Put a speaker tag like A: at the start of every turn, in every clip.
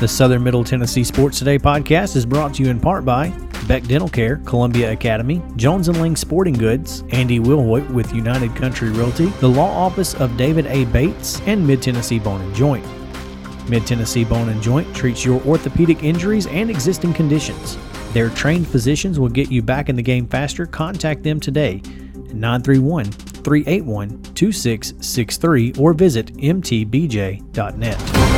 A: The Southern Middle Tennessee Sports Today podcast is brought to you in part by Beck Dental Care, Columbia Academy, Jones & Lang Sporting Goods, Andy Wilhoit with United Country Realty, the law office of David A. Bates, and Mid Tennessee Bone and Joint. Mid Tennessee Bone and Joint treats your orthopedic injuries and existing conditions. Their trained physicians will get you back in the game faster. Contact them today at 931 381 2663 or visit mtbj.net.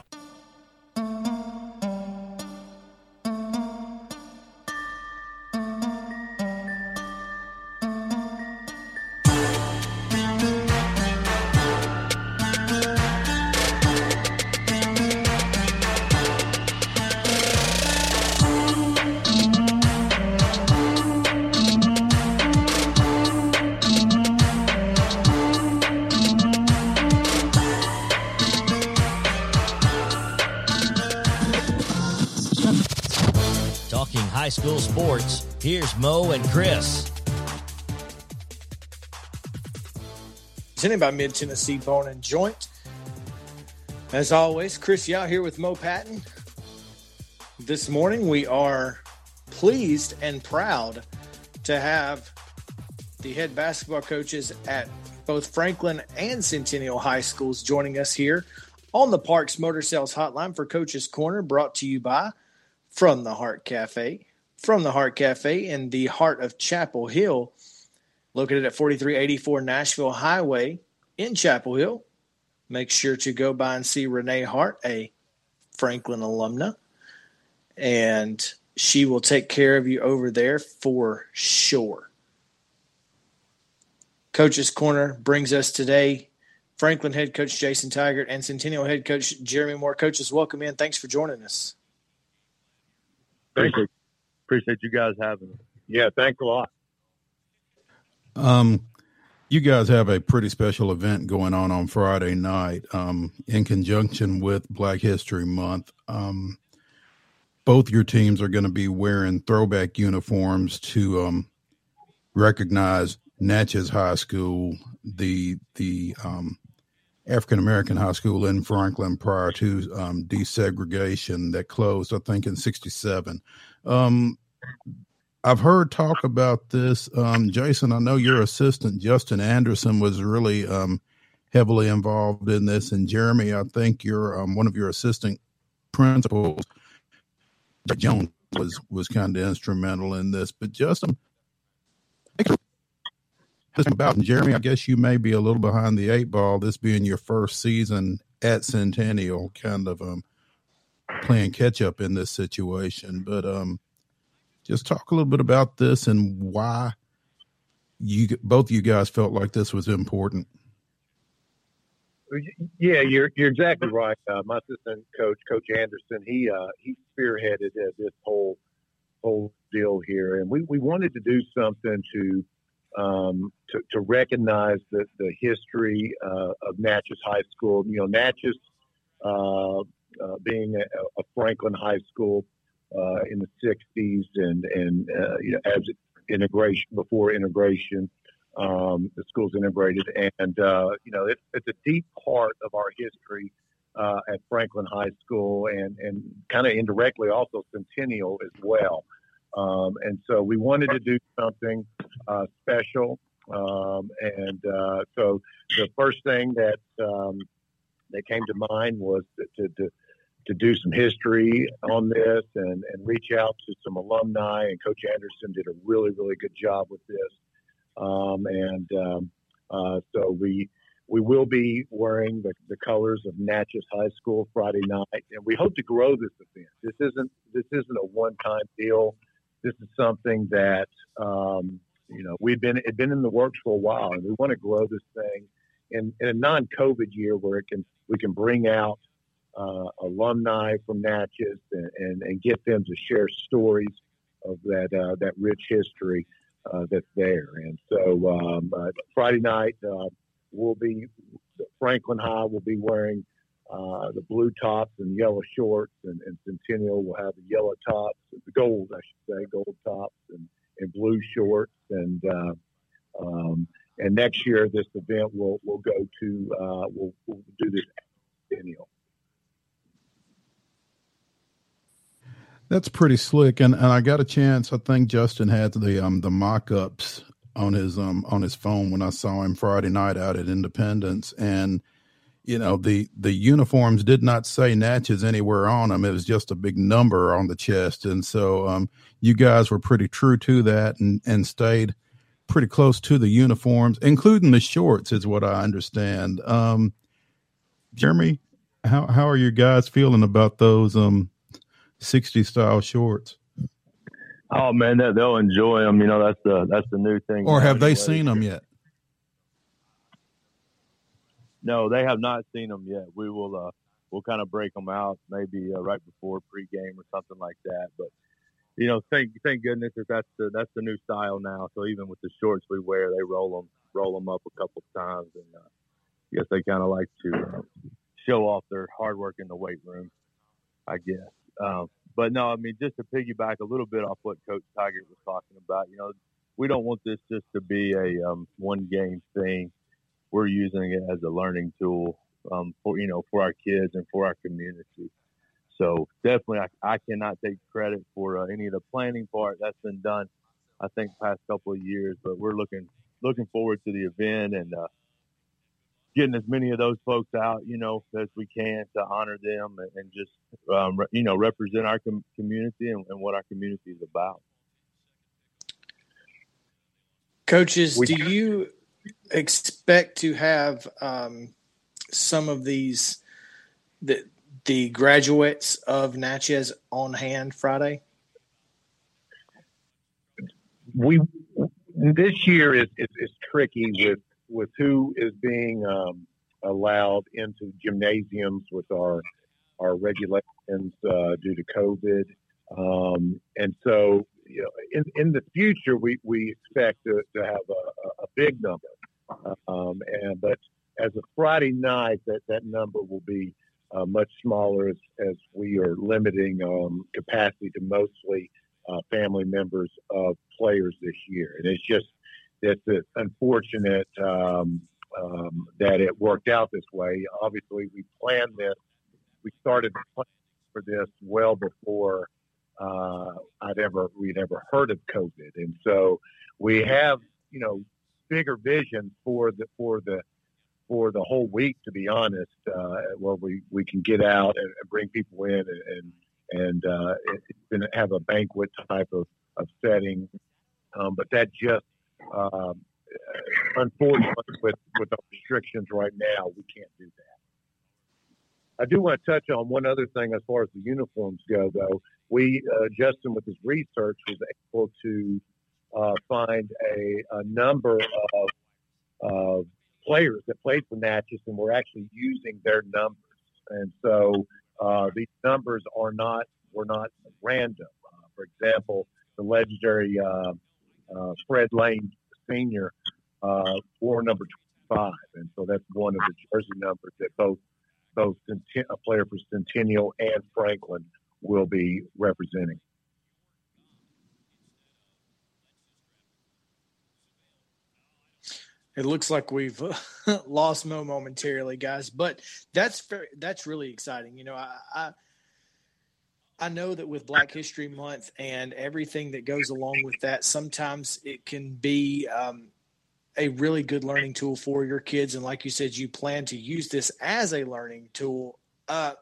B: Here's Mo and Chris.
C: Presented by Mid Tennessee Bone and Joint. As always, Chris Yao here with Mo Patton. This morning we are pleased and proud to have the head basketball coaches at both Franklin and Centennial High Schools joining us here on the Parks Motor Sales Hotline for Coaches Corner, brought to you by From the Heart Cafe from the Heart Cafe in the heart of Chapel Hill, located at 4384 Nashville Highway in Chapel Hill. Make sure to go by and see Renee Hart, a Franklin alumna, and she will take care of you over there for sure. Coach's Corner brings us today Franklin head coach Jason Tigert and Centennial head coach Jeremy Moore. Coaches, welcome in. Thanks for joining us.
D: Thank you appreciate you guys having me.
E: Yeah, thanks a lot.
F: Um, you guys have a pretty special event going on on Friday night, um, in conjunction with Black History Month. Um, both your teams are going to be wearing throwback uniforms to um, recognize Natchez High School, the the um, African American high school in Franklin prior to um, desegregation that closed, I think, in '67. Um, I've heard talk about this. Um, Jason, I know your assistant, Justin Anderson, was really um, heavily involved in this. And Jeremy, I think you're um, one of your assistant principals, Jones, was, was kind of instrumental in this. But Justin, about and Jeremy, I guess you may be a little behind the eight ball, this being your first season at Centennial, kind of um, playing catch up in this situation. But um, just talk a little bit about this and why you both of you guys felt like this was important.
E: Yeah, you're you're exactly right. Uh, my assistant coach, Coach Anderson, he uh, he spearheaded uh, this whole whole deal here, and we, we wanted to do something to um, to, to recognize the, the history uh, of Natchez High School. You know, Natchez uh, uh, being a, a, Franklin High School uh, in the 60s and, and uh, you know, as integration, before integration, um, the school's integrated. And, uh, you know, it, it's a deep part of our history at Franklin High School and, and kind of indirectly also Centennial as well. Um, and so we wanted to do something uh, special. Um, and uh, so the first thing that um, that came to mind was to, to, to do some history on this and, and reach out to some alumni. And Coach Anderson did a really, really good job with this. Um, and um, uh, so we we will be wearing the, the colors of Natchez High School Friday night, and we hope to grow this event. This isn't this isn't a one time deal this is something that um, you know, we've been it been in the works for a while, and we want to grow this thing in, in a non-COVID year where it can we can bring out uh, alumni from Natchez and, and, and, get them to share stories of that uh, that rich history uh, that's there. And so um, uh, Friday night uh, we'll be Franklin High will be wearing uh, the blue tops and yellow shorts, and, and, Centennial will have the yellow the gold, I should say, gold tops and, and blue shorts. And um, and next year this event will will go to we'll, we'll do this annual.
F: That's pretty slick, and, and I got a chance. I think Justin had the um the mock-ups on his um on his phone when I saw him Friday night out at Independence, and you know the the uniforms did not say Natchez anywhere on them. It was just a big number on the chest, and so um you guys were pretty true to that, and and stayed pretty close to the uniforms, including the shorts, is what I understand. Um, Jeremy, how how are you guys feeling about those um 60 style shorts.
D: Oh man, that they'll enjoy them. You know, that's the that's the new thing.
F: Or have they seen them yet?
D: No, they have not seen them yet. We will uh we'll kind of break them out maybe uh, right before pregame or something like that. But you know, thank thank goodness that that's the that's the new style now. So even with the shorts we wear, they roll them roll them up a couple times, and uh, I guess they kind of like to uh, show off their hard work in the weight room. I guess. Um, but no, I mean, just to piggyback a little bit off what Coach Tigert was talking about, you know, we don't want this just to be a um, one game thing. We're using it as a learning tool um, for you know for our kids and for our community. So definitely, I, I cannot take credit for uh, any of the planning part that's been done. I think past couple of years, but we're looking looking forward to the event and uh, getting as many of those folks out, you know, as we can to honor them and, and just, um, you know, represent our com- community and, and, what our community is about.
C: Coaches, we, do you expect to have um, some of these the the graduates of Natchez on hand Friday?
E: We this year is, is, is tricky with with who is being um, allowed into gymnasiums with our our regulations uh, due to COVID, um, and so you know, in in the future we, we expect to, to have a, a big number, um, and but as a Friday night that that number will be uh, much smaller as, as we are limiting um, capacity to mostly uh, family members of players this year, and it's just it's unfortunate um, um, that it worked out this way. Obviously, we planned this. We started planning for this well before uh, I'd ever we'd ever heard of COVID, and so we have you know bigger vision for the for the for the whole week. To be honest, uh, where we, we can get out and, bring people in and and, uh, have a banquet type of, of setting, um, but that just um, unfortunately, with with the restrictions right now, we can't do that. I do want to touch on one other thing as far as the uniforms go, though. We uh, Justin, with his research, was able to uh, find a, a number of of players that played for Natchez, and we're actually using their numbers. And so uh, these numbers are not were not random. Uh, for example, the legendary uh, uh, Fred Lane Sr. Uh, wore number 25, and so that's one of the jersey numbers that both both a player for Centennial and Franklin will be representing.
C: It looks like we've lost Mo momentarily, guys, but that's very, that's really exciting. You know, I, I I know that with Black History Month and everything that goes along with that, sometimes it can be um, a really good learning tool for your kids. And like you said, you plan to use this as a learning tool. Uh,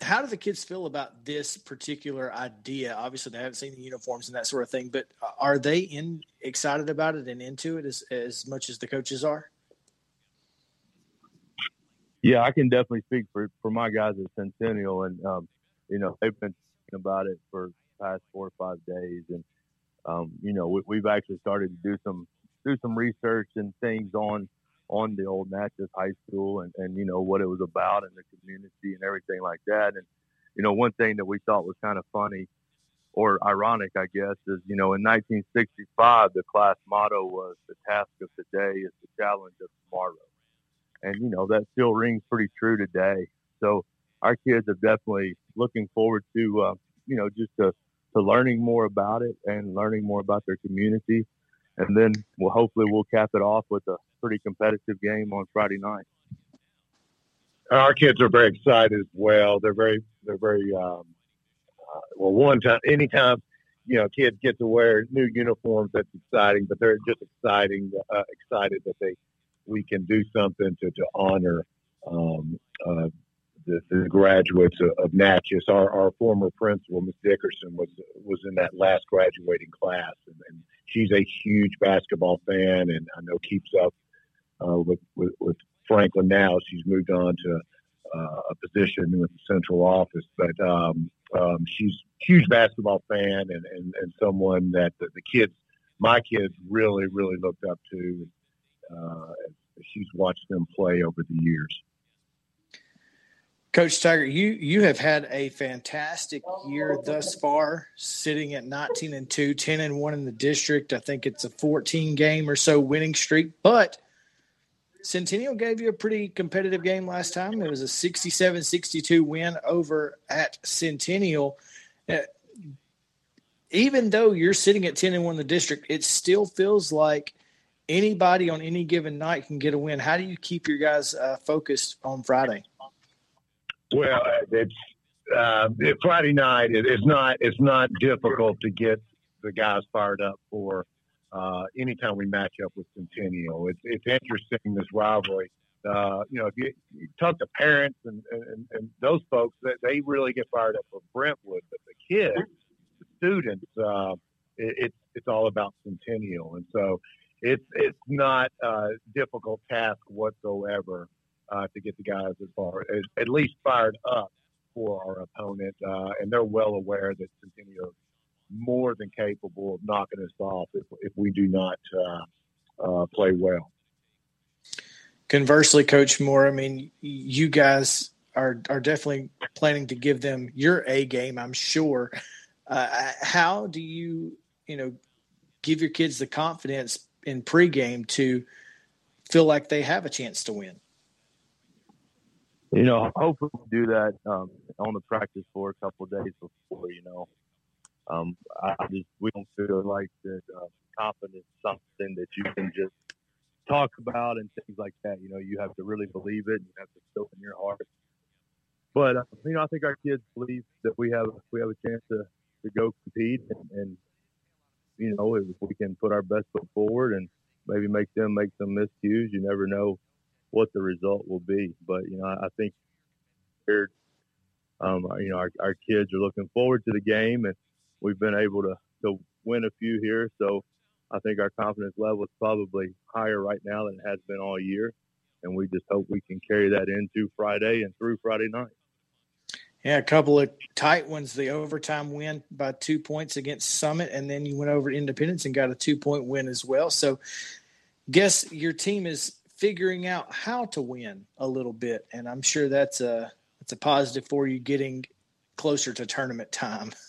C: how do the kids feel about this particular idea? Obviously, they haven't seen the uniforms and that sort of thing, but are they in excited about it and into it as, as much as the coaches are?
D: Yeah, I can definitely speak for, for my guys at Centennial, and um, you know they've been about it for past four or five days, and um, you know, we, have actually started to do some do some research and things on on the old Natchez High School and, and you know what it was about and the community and everything like that. And you know, one thing that we thought was kind of funny or ironic, I guess, is you know, in 1965, the class motto was "The task of today is the challenge of tomorrow," and you know that still rings pretty true today. So our kids are definitely looking forward to uh, you know just to to learning more about it and learning more about their community. And then we'll hopefully we'll cap it off with a pretty competitive game on Friday night.
E: Our kids are very excited as well. They're very they're very um, uh, well. One time, anytime you know kids get to wear new uniforms, that's exciting. But they're just exciting, uh, excited that they we can do something to to honor um, uh, the, the graduates of, of Natchez. Our, our former principal, Ms. Dickerson, was was in that last graduating class, and, and she's a huge basketball fan, and I know keeps up uh, with, with, with Franklin now. She's moved on to uh, a position with the central office, but um, um, she's huge basketball fan and, and, and someone that the, the kids, my kids, really really looked up to. Uh, she's watched them play over the years.
C: Coach Tigert, you you have had a fantastic year thus far, sitting at 19 and 2, 10 and 1 in the district. I think it's a 14 game or so winning streak, but Centennial gave you a pretty competitive game last time. It was a 67-62 win over at Centennial. Uh, even though you're sitting at 10 and 1 in the district, it still feels like anybody on any given night can get a win. How do you keep your guys uh, focused on Friday?
E: Well, it's uh, Friday night. It, it's not it's not difficult to get the guys fired up for uh, anytime we match up with Centennial. It's it's interesting this rivalry. Uh, you know, if you, you, talk to parents and, and, and those folks, that they really get fired up for Brentwood, but the kids, the students, uh, it, it's it's all about Centennial, and so it's it's not a difficult task whatsoever uh, to get the guys as far as at least fired up for our opponent, uh, and they're well aware that Centennial is more than capable of knocking us off if, if we do not uh, uh, play well.
C: Conversely, Coach Moore, I mean, you guys are are definitely planning to give them your A game. I'm sure. Uh, how do you, you know, give your kids the confidence in pregame to feel like they have a chance to win?
D: You know, hopefully we'll do that um, on the practice floor a couple days before. You know, um, I just we don't feel like that uh, confidence something that you can just talk about and things like that. You know, you have to really believe it. And you have to feel in your heart. But uh, you know, I think our kids believe that we have we have a chance to to go compete and, and you know if we can put our best foot forward and maybe make them make some miscues, you never know what the result will be. But you know, I, think um, you know our, our kids are looking forward to the game, and we've been able to to win a few here. So I think our confidence level is probably higher right now than it has been all year, and we just hope we can carry that into Friday and through Friday night.
C: Yeah, a couple of tight ones. The overtime win by two points against Summit, and then you went over to Independence and got a two point win as well. So, guess your team is figuring out how to win a little bit, and I'm sure that's a that's a positive for you getting closer to tournament time.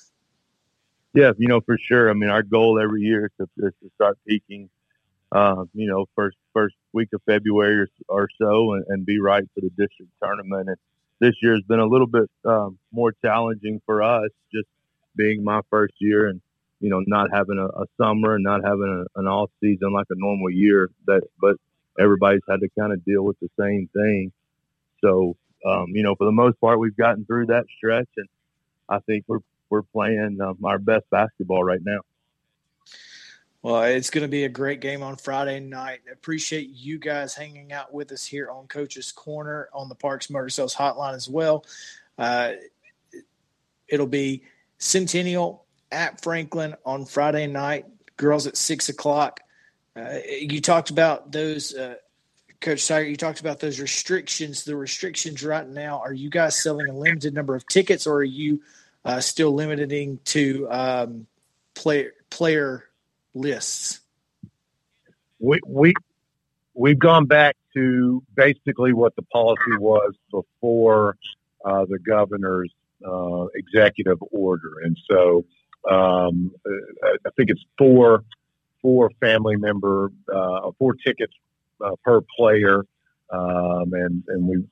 D: Yeah, you know for sure. I mean, our goal every year is to, is to start peaking. Uh, you know, first first week of February or, so, and, and, be right for the district tournament. And this year has been a little bit um, more challenging for us, just being my first year and you know not having a, a summer and not having a, an off season like a normal year. That but everybody's had to kind of deal with the same thing. So, um, you know, for the most part, we've gotten through that stretch, and I think we're we're playing um, our best basketball right now.
C: Well, it's going to be a great game on Friday night. Appreciate you guys hanging out with us here on Coach's Corner on the Parks Motor Sales Hotline as well. Uh, it'll be Centennial at Franklin on Friday night. Girls at six o'clock. Uh, you talked about those, uh, Coach Tigert. You talked about those restrictions. The restrictions right now. Are you guys selling a limited number of tickets, or are you uh, still limiting to um, player player lists?
E: We we we've gone back to basically what the policy was before uh, the governor's uh, executive order, and so um, I think it's four four family member, uh, four tickets uh, per player, um, and and we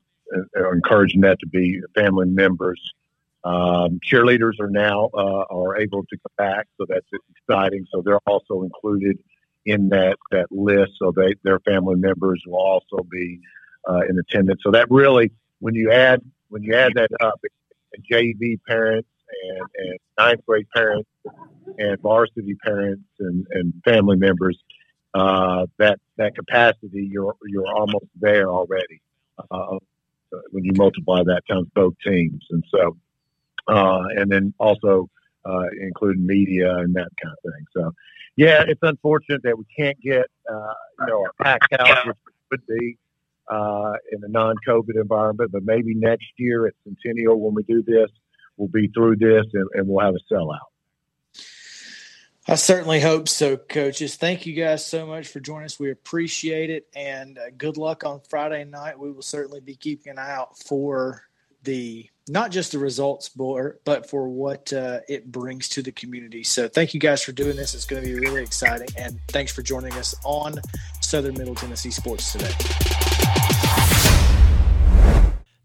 E: are encouraging that to be family members. Um, cheerleaders are now uh, are able to come back, so that's exciting. So they're also included in that that list. So they their family members will also be uh, in attendance. So that really, when you add when you add that up, and JV parents and, and ninth grade parents and varsity parents and, and family members, uh, that that capacity you're you're almost there already. Uh, when you multiply that times both teams, and so uh, and then also uh, including media and that kind of thing. So, yeah, it's unfortunate that we can't get uh, you know a packed house, which would be uh, in a non-COVID environment, but maybe next year at Centennial when we do this, we'll be through this and, and we'll have a sellout.
C: I certainly hope so, coaches. Thank you guys so much for joining us. We appreciate it, and uh, good luck on Friday night. We will certainly be keeping an eye out for the not just the results, but for what uh, it brings to the community. So, thank you guys for doing this. It's going to be really exciting, and thanks for joining us on Southern Middle Tennessee Sports today.